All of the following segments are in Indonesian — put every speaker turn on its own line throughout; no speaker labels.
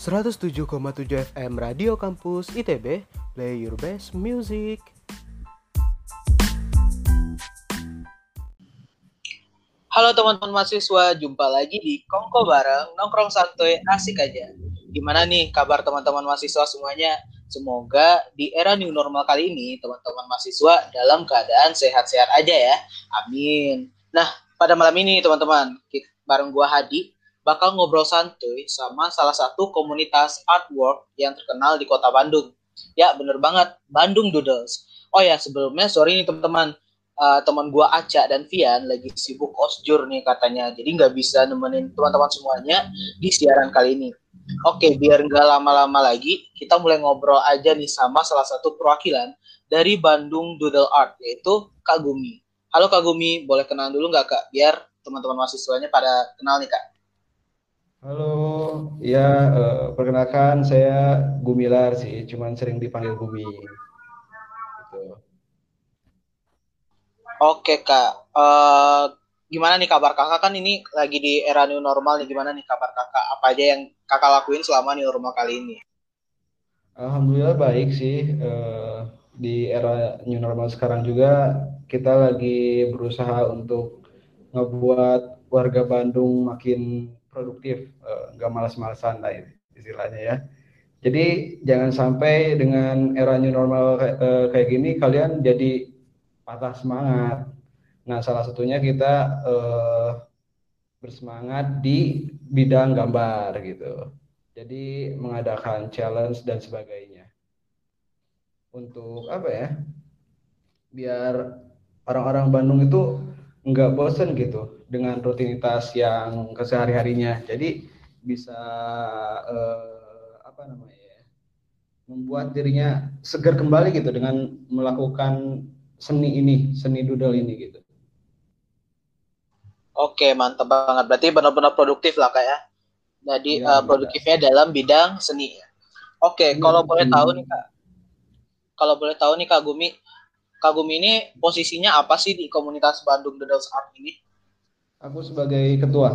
107,7 FM Radio Kampus ITB, play your best music.
Halo teman-teman mahasiswa, jumpa lagi di Kongko Bareng, nongkrong santuy, asik aja. Gimana nih kabar teman-teman mahasiswa semuanya? Semoga di era new normal kali ini, teman-teman mahasiswa dalam keadaan sehat-sehat aja ya. Amin. Nah, pada malam ini teman-teman, bareng gua Hadi, bakal ngobrol santuy sama salah satu komunitas artwork yang terkenal di kota Bandung. Ya, bener banget, Bandung Doodles. Oh ya, sebelumnya sorry nih teman-teman, uh, teman gua Aca dan Vian lagi sibuk osjur nih katanya, jadi nggak bisa nemenin teman-teman semuanya di siaran kali ini. Oke, biar nggak lama-lama lagi, kita mulai ngobrol aja nih sama salah satu perwakilan dari Bandung Doodle Art, yaitu Kak Gumi. Halo Kak Gumi, boleh kenal dulu nggak Kak? Biar teman-teman mahasiswanya pada kenal nih Kak.
Halo, ya uh, perkenalkan saya Gumilar sih, cuman sering dipanggil Gumi. Gitu.
Oke kak, uh, gimana nih kabar kakak kan ini lagi di era new normal nih, gimana nih kabar kakak? Apa aja yang kakak lakuin selama new normal kali ini?
Alhamdulillah baik sih. Uh, di era new normal sekarang juga kita lagi berusaha untuk ngebuat warga Bandung makin produktif, eh, nggak malas-malasan lah istilahnya ya. Jadi jangan sampai dengan era new normal kayak, uh, kayak gini kalian jadi patah semangat. Nah salah satunya kita uh, bersemangat di bidang gambar gitu. Jadi mengadakan challenge dan sebagainya. Untuk apa ya? Biar orang-orang Bandung itu nggak bosen gitu dengan rutinitas yang kesehari-harinya. Jadi bisa eh, apa namanya ya, membuat dirinya segar kembali gitu dengan melakukan seni ini, seni doodle ini gitu.
Oke, mantap banget. Berarti benar-benar produktif lah kayak. Ya. Jadi ya, uh, produktifnya dalam bidang seni. Oke, ya, kalau boleh tahu nih Kak. Kalau boleh tahu nih Kak Gumi, Kagum ini posisinya apa sih di komunitas Bandung Doodles Art ini?
Aku sebagai ketua.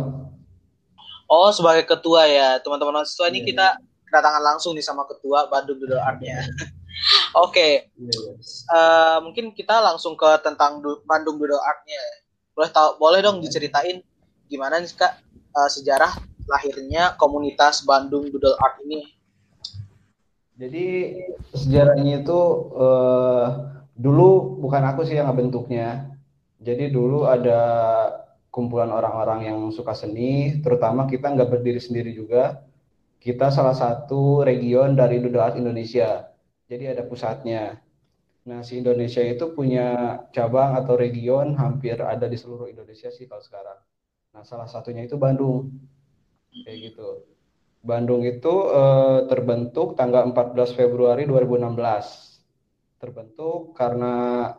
Oh, sebagai ketua ya. Teman-teman mahasiswa ini yeah. kita kedatangan langsung nih sama ketua Bandung Doodle Art-nya. Oke. okay. Iya, yeah, yeah. uh, mungkin kita langsung ke tentang Bandung Doodle Art-nya. Boleh tahu boleh dong iya. diceritain gimana nih Kak uh, sejarah lahirnya komunitas Bandung Doodle Art ini?
Jadi sejarahnya itu uh, dulu bukan aku sih yang ngebentuknya. Jadi dulu ada kumpulan orang-orang yang suka seni, terutama kita nggak berdiri sendiri juga. Kita salah satu region dari Art Indonesia. Jadi ada pusatnya. Nah, si Indonesia itu punya cabang atau region hampir ada di seluruh Indonesia sih kalau sekarang. Nah, salah satunya itu Bandung. Kayak gitu. Bandung itu eh, terbentuk tanggal 14 Februari 2016 terbentuk karena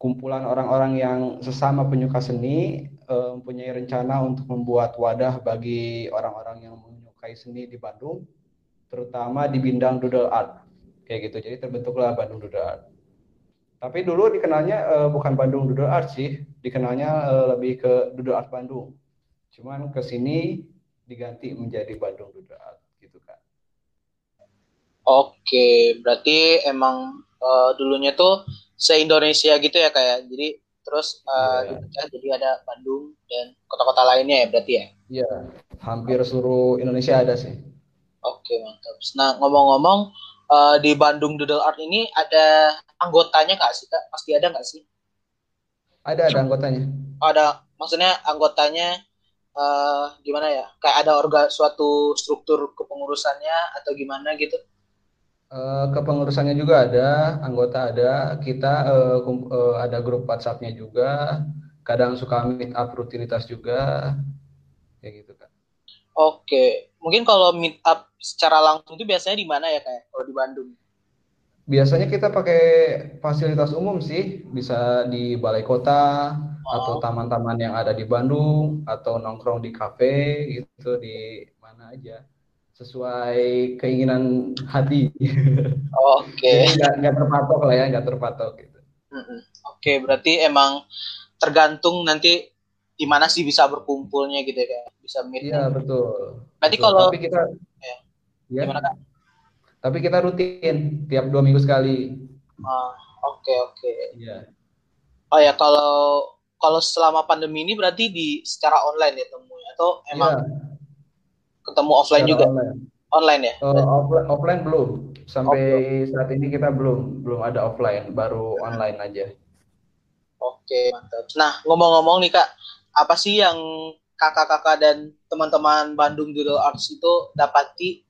kumpulan orang-orang yang sesama penyuka seni uh, mempunyai rencana untuk membuat wadah bagi orang-orang yang menyukai seni di Bandung, terutama di bidang doodle art. Kayak gitu. Jadi terbentuklah Bandung Doodle Art. Tapi dulu dikenalnya uh, bukan Bandung Doodle Art sih, dikenalnya uh, lebih ke Doodle Art Bandung. Cuman ke sini diganti menjadi Bandung Doodle Art gitu kan.
Oke, berarti emang uh, dulunya tuh se-Indonesia gitu ya kayak. Jadi terus uh, yeah. dipecah jadi ada Bandung dan kota-kota lainnya ya berarti ya?
Iya, yeah. hampir seluruh Indonesia ada sih.
Oke, mantap. Nah, ngomong-ngomong uh, di Bandung Doodle Art ini ada anggotanya nggak sih, Kak? Pasti ada nggak sih?
Ada, ada anggotanya.
ada, maksudnya anggotanya uh, gimana ya? Kayak ada orga suatu struktur kepengurusannya atau gimana gitu?
Uh, kepengurusannya juga ada, anggota ada, kita uh, uh, ada grup WhatsApp-nya juga, kadang suka meet up rutinitas juga, kayak gitu kan.
Oke, mungkin kalau meet up secara langsung itu biasanya di mana ya kayak kalau di Bandung?
Biasanya kita pakai fasilitas umum sih, bisa di balai kota oh. atau taman-taman yang ada di Bandung atau nongkrong di kafe gitu di mana aja sesuai keinginan hati.
Oke. Okay.
nggak terpatok lah ya, nggak terpatok gitu.
Oke, okay, berarti emang tergantung nanti di mana sih bisa berkumpulnya gitu ya, bisa meet.
Iya betul.
Berarti betul. kalau
Tapi kita,
ya.
Ya.
Gimana kak?
Tapi kita rutin tiap dua minggu sekali.
Ah, Oke oke.
Iya.
Oh ya kalau kalau selama pandemi ini berarti di secara online ya temunya atau emang
Iya,
ketemu offline
secara
juga
online.
online ya?
Eh, offline, offline belum. Sampai saat ini kita belum belum ada offline, baru online aja.
Oke mantap. Nah ngomong-ngomong nih kak, apa sih yang kakak-kakak dan teman-teman Bandung Doodle Arts itu dapati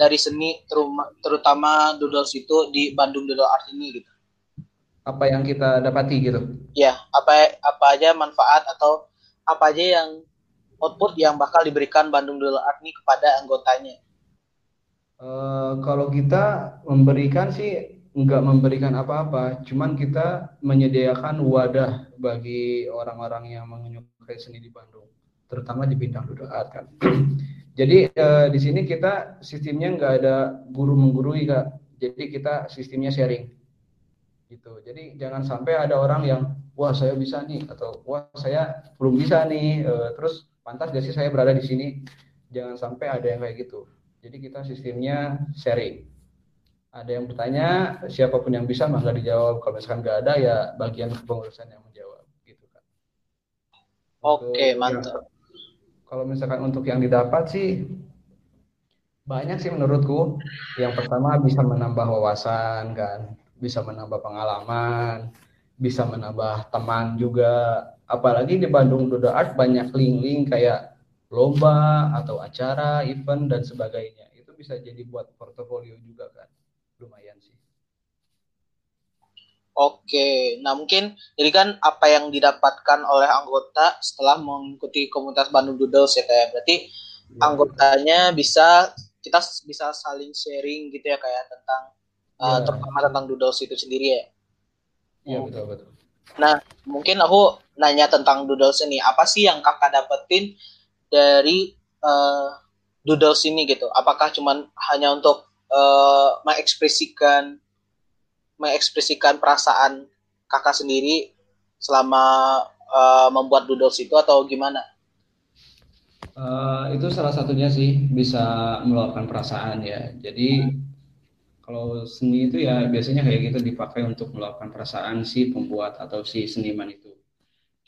dari seni terutama doodles itu di Bandung Doodle Arts ini gitu?
Apa yang kita dapati gitu?
Ya apa apa aja manfaat atau apa aja yang output yang bakal diberikan Bandung Art ini kepada anggotanya?
Eh, kalau kita memberikan sih nggak memberikan apa-apa, cuman kita menyediakan wadah bagi orang-orang yang menyukai seni di Bandung, terutama di bidang doodle art kan. Jadi eh, di sini kita sistemnya nggak ada guru menggurui kak, jadi kita sistemnya sharing gitu. Jadi jangan sampai ada orang yang wah saya bisa nih atau wah saya belum bisa nih, Eh, terus pantas gak sih saya berada di sini? Jangan sampai ada yang kayak gitu. Jadi kita sistemnya sharing. Ada yang bertanya, siapa pun yang bisa maka dijawab. Kalau misalkan nggak ada ya bagian kepengurusan yang menjawab, gitu kan.
Oke
yang-
mantap.
kalau misalkan untuk yang didapat sih banyak sih menurutku. Yang pertama bisa menambah wawasan kan, bisa menambah pengalaman, bisa menambah teman juga. Apalagi di Bandung Dodo Art banyak link-link kayak lomba atau acara, event dan sebagainya. Itu bisa jadi buat portofolio juga kan. Lumayan sih.
Oke, nah mungkin jadi kan apa yang didapatkan oleh anggota setelah mengikuti komunitas Bandung Doodles ya kayak berarti anggotanya bisa kita bisa saling sharing gitu ya kayak tentang uh,
Iya.
terutama tentang doodles itu sendiri ya.
Iya betul betul.
Nah, mungkin aku nanya tentang doodles ini. Apa sih yang kakak dapetin dari eh, doodles ini gitu? Apakah cuman hanya untuk eh, mengekspresikan mengekspresikan perasaan kakak sendiri selama eh, membuat doodles itu atau gimana?
Eh, itu salah satunya sih bisa meluapkan perasaan ya. Jadi kalau seni itu ya biasanya kayak gitu dipakai untuk meluapkan perasaan si pembuat atau si seniman itu.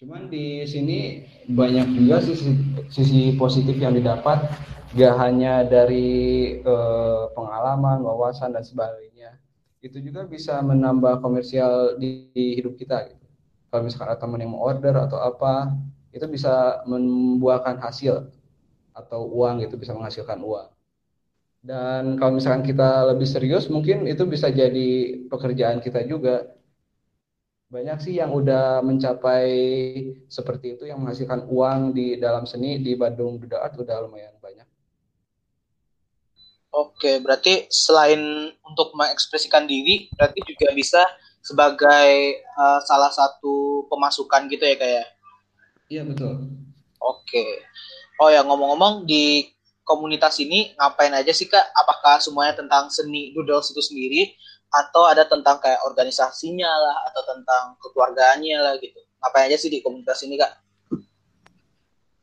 Cuman di sini banyak juga sisi, sisi positif yang didapat, gak hanya dari eh, pengalaman, wawasan dan sebagainya. Itu juga bisa menambah komersial di, di hidup kita. Gitu. Kalau misalkan ada teman yang mau order atau apa, itu bisa membuahkan hasil atau uang gitu bisa menghasilkan uang. Dan kalau misalkan kita lebih serius, mungkin itu bisa jadi pekerjaan kita juga. Banyak sih yang udah mencapai seperti itu, yang menghasilkan uang di dalam seni di Bandung Duda Art udah lumayan banyak.
Oke, berarti selain untuk mengekspresikan diri, berarti juga bisa sebagai eh, salah satu pemasukan gitu ya kayak.
Iya betul.
Oke. Oh ya ngomong-ngomong di komunitas ini ngapain aja sih kak? Apakah semuanya tentang seni doodles itu sendiri atau ada tentang kayak organisasinya lah atau tentang kekeluargaannya lah gitu? Ngapain aja sih di komunitas ini kak?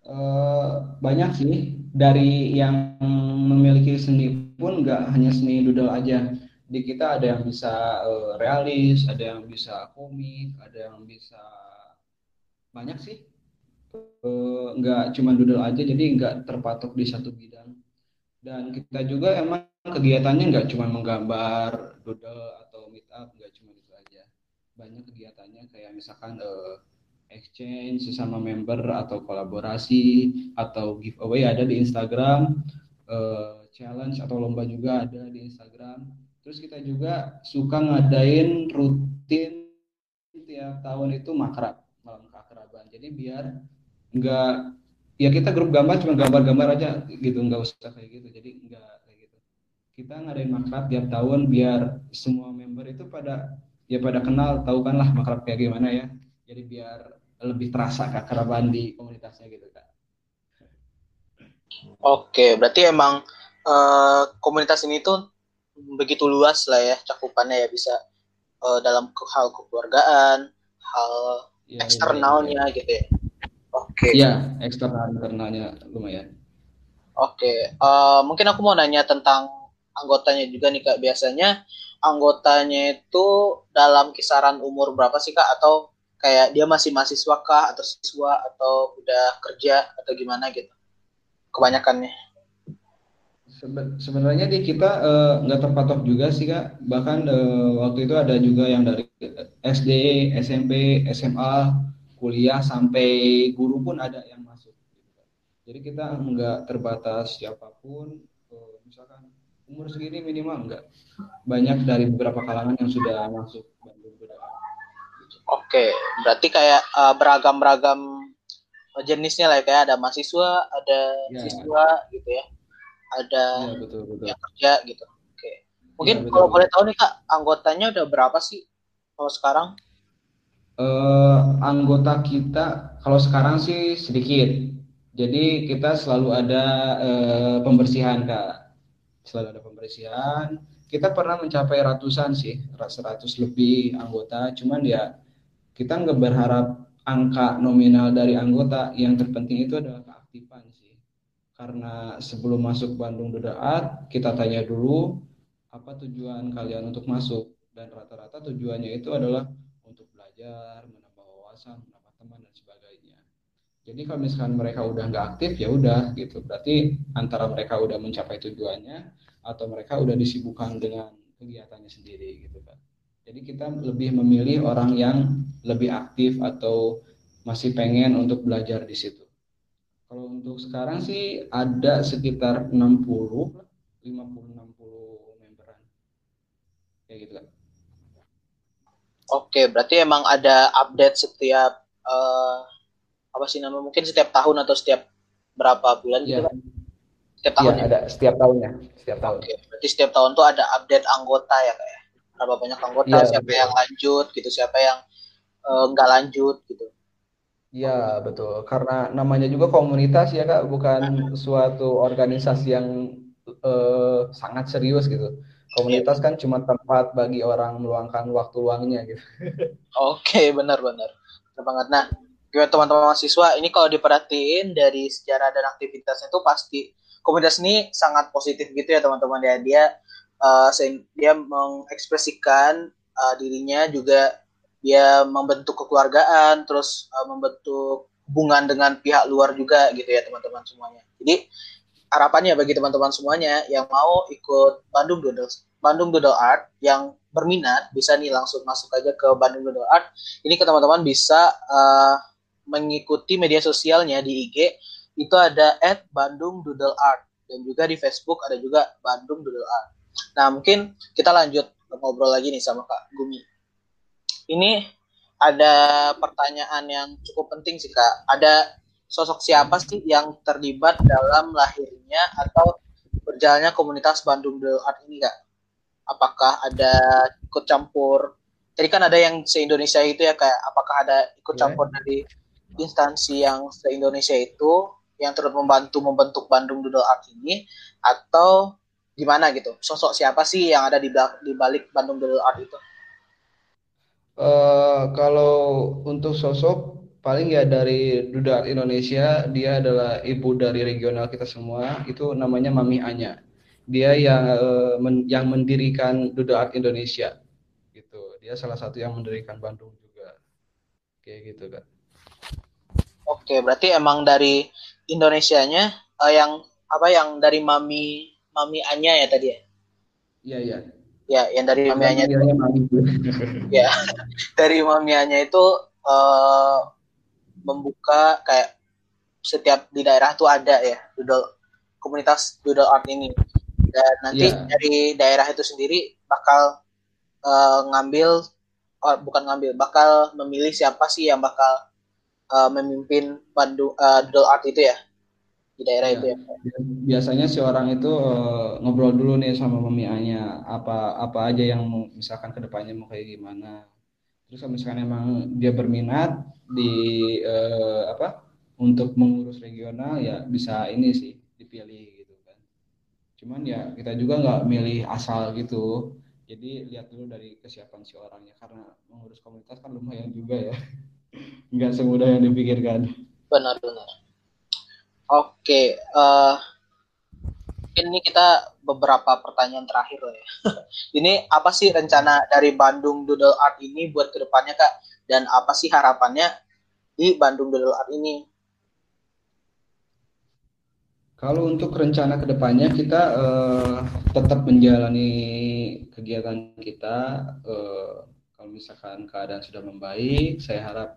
Eh, banyak sih dari yang memiliki seni pun nggak hanya seni doodle aja. Di kita ada yang bisa eh, realis, ada yang bisa komik, ada yang bisa banyak sih. Eh, nggak cuma doodle aja, jadi nggak terpatok di satu bidang. Dan kita juga emang kegiatannya nggak cuma menggambar doodle atau meet up, nggak cuma itu aja. Banyak kegiatannya kayak misalkan eh, exchange sesama member atau kolaborasi atau giveaway ada di Instagram, eh, challenge atau lomba juga ada di Instagram. Terus kita juga suka ngadain rutin tiap tahun itu makrab, malam keakraban. Jadi biar nggak ya kita grup gambar cuma gambar-gambar aja gitu, nggak usah kayak gitu. Jadi nggak kayak gitu. Kita ngadain makrab tiap tahun biar semua member itu pada ya pada kenal, tahu kan lah makrab kayak gimana ya. Jadi biar lebih terasa keakraban di komunitasnya gitu kak.
Oke, berarti emang eh, komunitas ini tuh begitu luas lah ya cakupannya ya bisa eh, dalam hal kekeluargaan, hal
Ya,
eksternalnya gitu ya. Oke.
Iya, eksternal internalnya lumayan.
Oke, eh, mungkin aku mau nanya tentang anggotanya juga nih kak. Biasanya anggotanya itu dalam kisaran umur berapa sih kak? Atau kayak dia masih mahasiswa kah atau siswa atau udah kerja atau gimana gitu? Kebanyakannya.
Sebenarnya di kita eh, nggak uh, terpatok juga sih kak. Bahkan uh, waktu itu ada juga yang dari SD SMP SMA kuliah sampai guru pun ada yang masuk jadi kita nggak terbatas siapa pun uh, misalkan umur segini minimal enggak banyak dari beberapa kalangan yang sudah masuk Bandung
Oke, berarti kayak uh, beragam-beragam jenisnya lah ya, kayak ada mahasiswa, ada ya. siswa gitu ya ada ya, betul, betul. yang kerja gitu. Oke. Mungkin ya, kalau boleh tahu nih Kak, anggotanya udah berapa sih kalau sekarang?
Uh, anggota kita kalau sekarang sih sedikit. Jadi kita selalu ada uh, pembersihan Kak. Selalu ada pembersihan. Kita pernah mencapai ratusan sih, seratus lebih anggota. Cuman ya kita nggak berharap angka nominal dari anggota. Yang terpenting itu adalah keaktifan karena sebelum masuk Bandung Duda Art kita tanya dulu apa tujuan kalian untuk masuk dan rata-rata tujuannya itu adalah belajar, menambah wawasan, menambah teman dan sebagainya. Jadi kalau misalkan mereka udah nggak aktif ya udah gitu, berarti antara mereka udah mencapai tujuannya atau mereka udah disibukkan dengan kegiatannya sendiri gitu kan. Jadi kita lebih memilih orang yang lebih aktif atau masih pengen untuk belajar di situ. Kalau untuk sekarang sih ada sekitar 60, 50 60 memberan. Kayak gitu kan.
Oke, berarti emang ada update setiap uh, apa sih nama mungkin setiap tahun atau setiap berapa bulan gitu
kan? Setiap tahun ya, ada setiap tahunnya, setiap tahun. Oke,
berarti setiap tahun tuh ada update anggota ya kayak ya? berapa banyak anggota, ya, siapa betul. yang lanjut gitu, siapa yang uh, nggak lanjut gitu.
Iya, betul. Karena namanya juga komunitas ya, Kak, bukan suatu organisasi yang uh, sangat serius gitu. Komunitas kan cuma tempat bagi orang meluangkan waktu luangnya gitu.
Oke, benar-benar. Benar banget. Nah, gimana teman-teman mahasiswa, ini kalau diperhatiin dari sejarah dan aktivitasnya itu pasti komunitas ini sangat positif gitu ya teman-teman ya. Dia uh, dia mengekspresikan uh, dirinya juga dia membentuk kekeluargaan terus uh, membentuk hubungan dengan pihak luar juga gitu ya teman-teman semuanya jadi harapannya bagi teman-teman semuanya yang mau ikut Bandung Doodle Bandung Doodle Art yang berminat bisa nih langsung masuk aja ke Bandung Doodle Art. Ini ke teman-teman bisa uh, mengikuti media sosialnya di IG itu ada at Bandung Doodle Art. Dan juga di Facebook ada juga Bandung Doodle Art. Nah mungkin kita lanjut ngobrol lagi nih sama Kak Gumi. Ini ada pertanyaan yang cukup penting sih kak. Ada sosok siapa sih yang terlibat dalam lahirnya atau berjalannya komunitas Bandung The Art ini kak? Apakah ada ikut campur? Jadi kan ada yang se-Indonesia itu ya kayak apakah ada ikut iya. campur yeah. dari instansi yang se-Indonesia itu yang terus membantu membentuk Bandung Doodle Art ini atau gimana gitu? Sosok siapa sih yang ada di balik Bandung Doodle Art itu?
Uh, kalau untuk sosok paling ya dari Duda Indonesia dia adalah ibu dari regional kita semua. Itu namanya Mami Anya. Dia yang men, yang mendirikan Duda Art Indonesia. Gitu. Dia salah satu yang mendirikan Bandung juga. Kayak gitu kan
oke berarti emang dari Indonesianya uh, yang apa yang dari Mami Mami Anya ya tadi ya?
Iya iya.
Ya yang dari mamianya itu ya dari mamianya itu uh, membuka kayak setiap di daerah tuh ada ya doodle komunitas doodle art ini dan nanti yeah. dari daerah itu sendiri bakal uh, ngambil oh, bukan ngambil bakal memilih siapa sih yang bakal uh, memimpin pandu uh, doodle art itu ya di daerah ya, itu ya.
Biasanya si orang itu uh, ngobrol dulu nih sama mamianya apa apa aja yang misalkan ke depannya mau kayak gimana. Terus kalau misalkan emang dia berminat di uh, apa untuk mengurus regional ya bisa ini sih dipilih gitu kan. Cuman ya kita juga nggak milih asal gitu. Jadi lihat dulu dari kesiapan si orangnya karena mengurus komunitas kan lumayan juga ya. Nggak semudah yang dipikirkan.
Benar benar. Oke, uh, ini kita beberapa pertanyaan terakhir lah ya. ini apa sih rencana dari Bandung Doodle Art ini buat ke depannya kak? Dan apa sih harapannya di Bandung Doodle Art ini?
Kalau untuk rencana ke depannya kita uh, tetap menjalani kegiatan kita. Uh, kalau misalkan keadaan sudah membaik, saya harap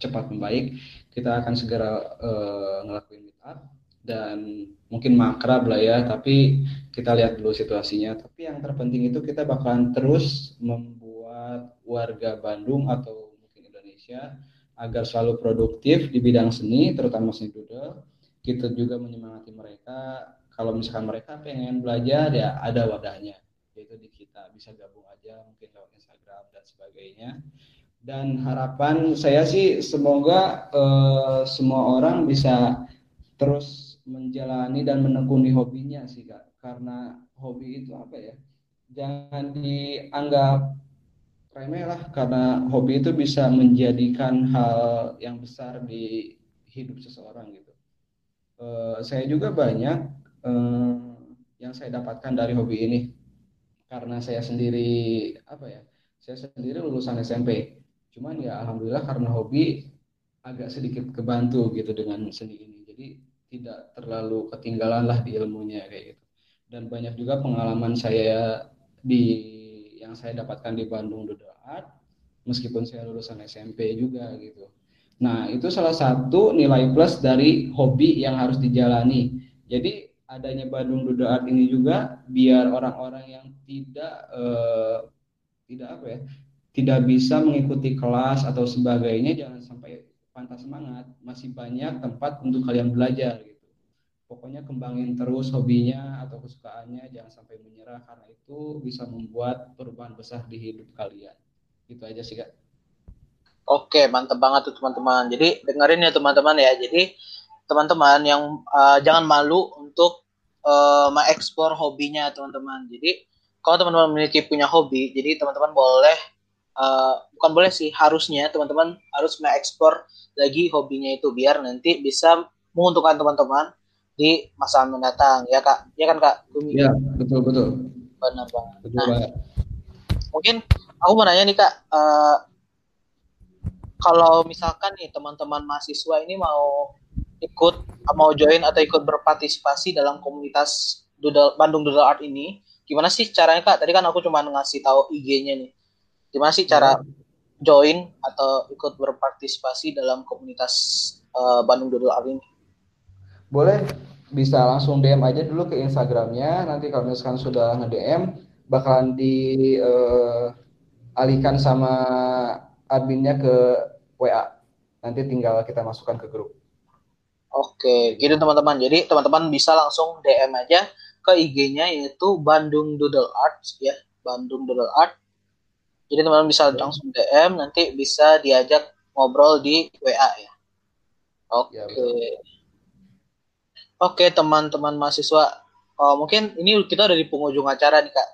cepat membaik. Kita akan segera uh, ngelakuin meet up dan mungkin makrab lah ya. Tapi kita lihat dulu situasinya. Tapi yang terpenting itu kita bakalan terus membuat warga Bandung atau mungkin Indonesia agar selalu produktif di bidang seni, terutama seni doodle kita juga menyemangati mereka kalau misalkan mereka pengen belajar ya ada wadahnya yaitu di kita bisa gabung aja mungkin lewat Instagram dan sebagainya dan harapan saya sih semoga eh, semua orang bisa terus menjalani dan menekuni hobinya sih kak. Karena hobi itu apa ya? Jangan dianggap remeh lah karena hobi itu bisa menjadikan hal yang besar di hidup seseorang gitu. Uh, saya juga banyak uh, yang saya dapatkan dari hobi ini. Karena saya sendiri apa ya saya sendiri lulusan SMP cuman ya alhamdulillah karena hobi agak sedikit kebantu gitu dengan seni ini. Jadi tidak terlalu ketinggalan lah di ilmunya kayak gitu dan banyak juga pengalaman saya di yang saya dapatkan di Bandung Dodo Art meskipun saya lulusan SMP juga gitu Nah, itu salah satu nilai plus dari hobi yang harus dijalani. Jadi adanya Bandung Dodo Art ini juga biar orang-orang yang tidak eh, tidak apa ya, tidak bisa mengikuti kelas atau sebagainya jangan sampai patah semangat. Masih banyak tempat untuk kalian belajar gitu. Pokoknya kembangin terus hobinya atau kesukaannya, jangan sampai menyerah karena itu bisa membuat perubahan besar di hidup kalian. Itu aja sih, Kak.
Oke, mantep banget tuh teman-teman. Jadi dengerin ya teman-teman ya. Jadi teman-teman yang uh, jangan malu untuk uh, mengekspor hobinya teman-teman. Jadi kalau teman-teman memiliki punya hobi, jadi teman-teman boleh uh, bukan boleh sih harusnya teman-teman harus mengekspor lagi hobinya itu biar nanti bisa menguntungkan teman-teman di masa mendatang ya kak ya kan kak
Iya betul betul
benar banget betul nah, banget. mungkin aku mau nanya nih kak uh, kalau misalkan nih teman-teman mahasiswa ini mau ikut mau join atau ikut berpartisipasi dalam komunitas Doodle, Bandung Doodle Art ini, gimana sih caranya kak? Tadi kan aku cuma ngasih tahu IG-nya nih. Gimana sih cara join atau ikut berpartisipasi dalam komunitas uh, Bandung Doodle Art ini?
Boleh, bisa langsung DM aja dulu ke Instagramnya. Nanti kalau misalkan sudah nge-DM, bakalan dialihkan uh, sama adminnya ke WA. Nanti tinggal kita masukkan ke grup.
Oke, gitu teman-teman. Jadi teman-teman bisa langsung DM aja ke IG-nya yaitu Bandung Doodle Art ya, Bandung Doodle Art. Jadi teman-teman bisa langsung DM, nanti bisa diajak ngobrol di WA ya. Oke. Ya, Oke, teman-teman mahasiswa. Oh, mungkin ini kita udah di penghujung acara nih, Kak.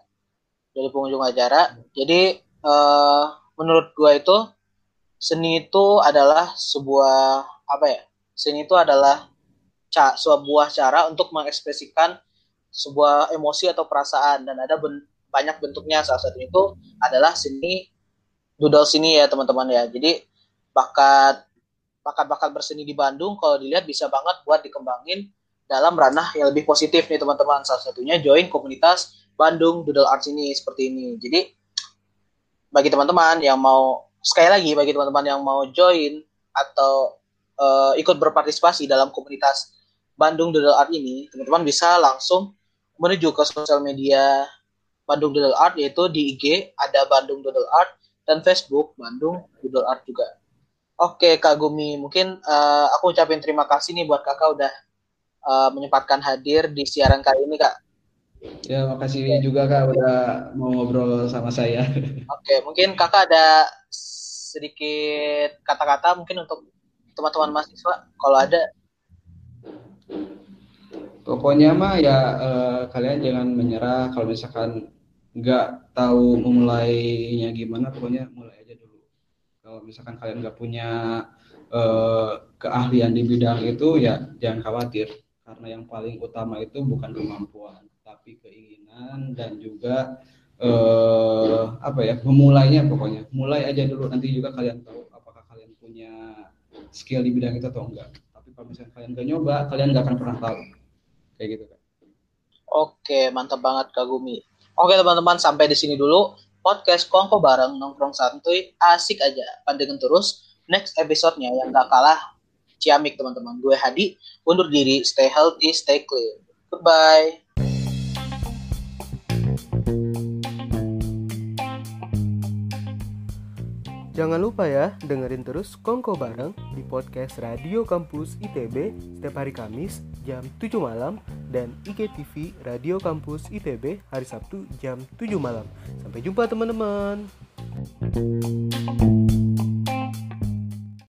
Dari penghujung acara. Jadi uh, menurut gua itu seni itu adalah sebuah apa ya? Seni itu adalah ca sebuah cara untuk mengekspresikan sebuah emosi atau perasaan dan ada ben banyak bentuknya salah satu itu adalah seni doodle sini ya teman-teman ya. Jadi bakat bakat-bakat berseni di Bandung kalau dilihat bisa banget buat dikembangin dalam ranah yang lebih positif nih teman-teman. Salah satunya join komunitas Bandung Doodle Arts ini seperti ini. Jadi bagi teman-teman yang mau sekali lagi bagi teman-teman yang mau join atau uh, ikut berpartisipasi dalam komunitas Bandung Doodle Art ini, teman-teman bisa langsung menuju ke sosial media Bandung Doodle Art yaitu di IG ada Bandung Doodle Art dan Facebook Bandung Doodle Art juga. Oke Kak Gumi, mungkin uh, aku ucapin terima kasih nih buat kakak udah uh, menyempatkan hadir di siaran kali ini Kak.
Ya, makasih juga Kak udah mau ngobrol sama saya.
Oke, mungkin Kakak ada sedikit kata-kata mungkin untuk teman-teman mahasiswa kalau ada.
Pokoknya mah ya eh, kalian jangan menyerah kalau misalkan nggak tahu memulainya gimana, pokoknya mulai aja dulu. Kalau misalkan kalian nggak punya eh, keahlian di bidang itu ya jangan khawatir. Karena yang paling utama itu bukan kemampuan tapi keinginan dan juga eh, apa ya memulainya pokoknya. Mulai aja dulu nanti juga kalian tahu apakah kalian punya skill di bidang itu atau enggak. Tapi kalau misalnya kalian gak nyoba kalian gak akan pernah tahu. Kayak gitu kan
Oke, mantap banget Kak Gumi. Oke teman-teman, sampai di sini dulu podcast Kongko bareng nongkrong santuy asik aja. Pantengin terus next episode-nya yang gak kalah ciamik teman-teman. Gue Hadi, undur diri, stay healthy, stay clean. Goodbye.
Jangan lupa ya, dengerin terus Kongko Bareng di podcast Radio Kampus ITB setiap hari Kamis jam 7 malam dan IGTV Radio Kampus ITB hari Sabtu jam 7 malam. Sampai jumpa teman-teman.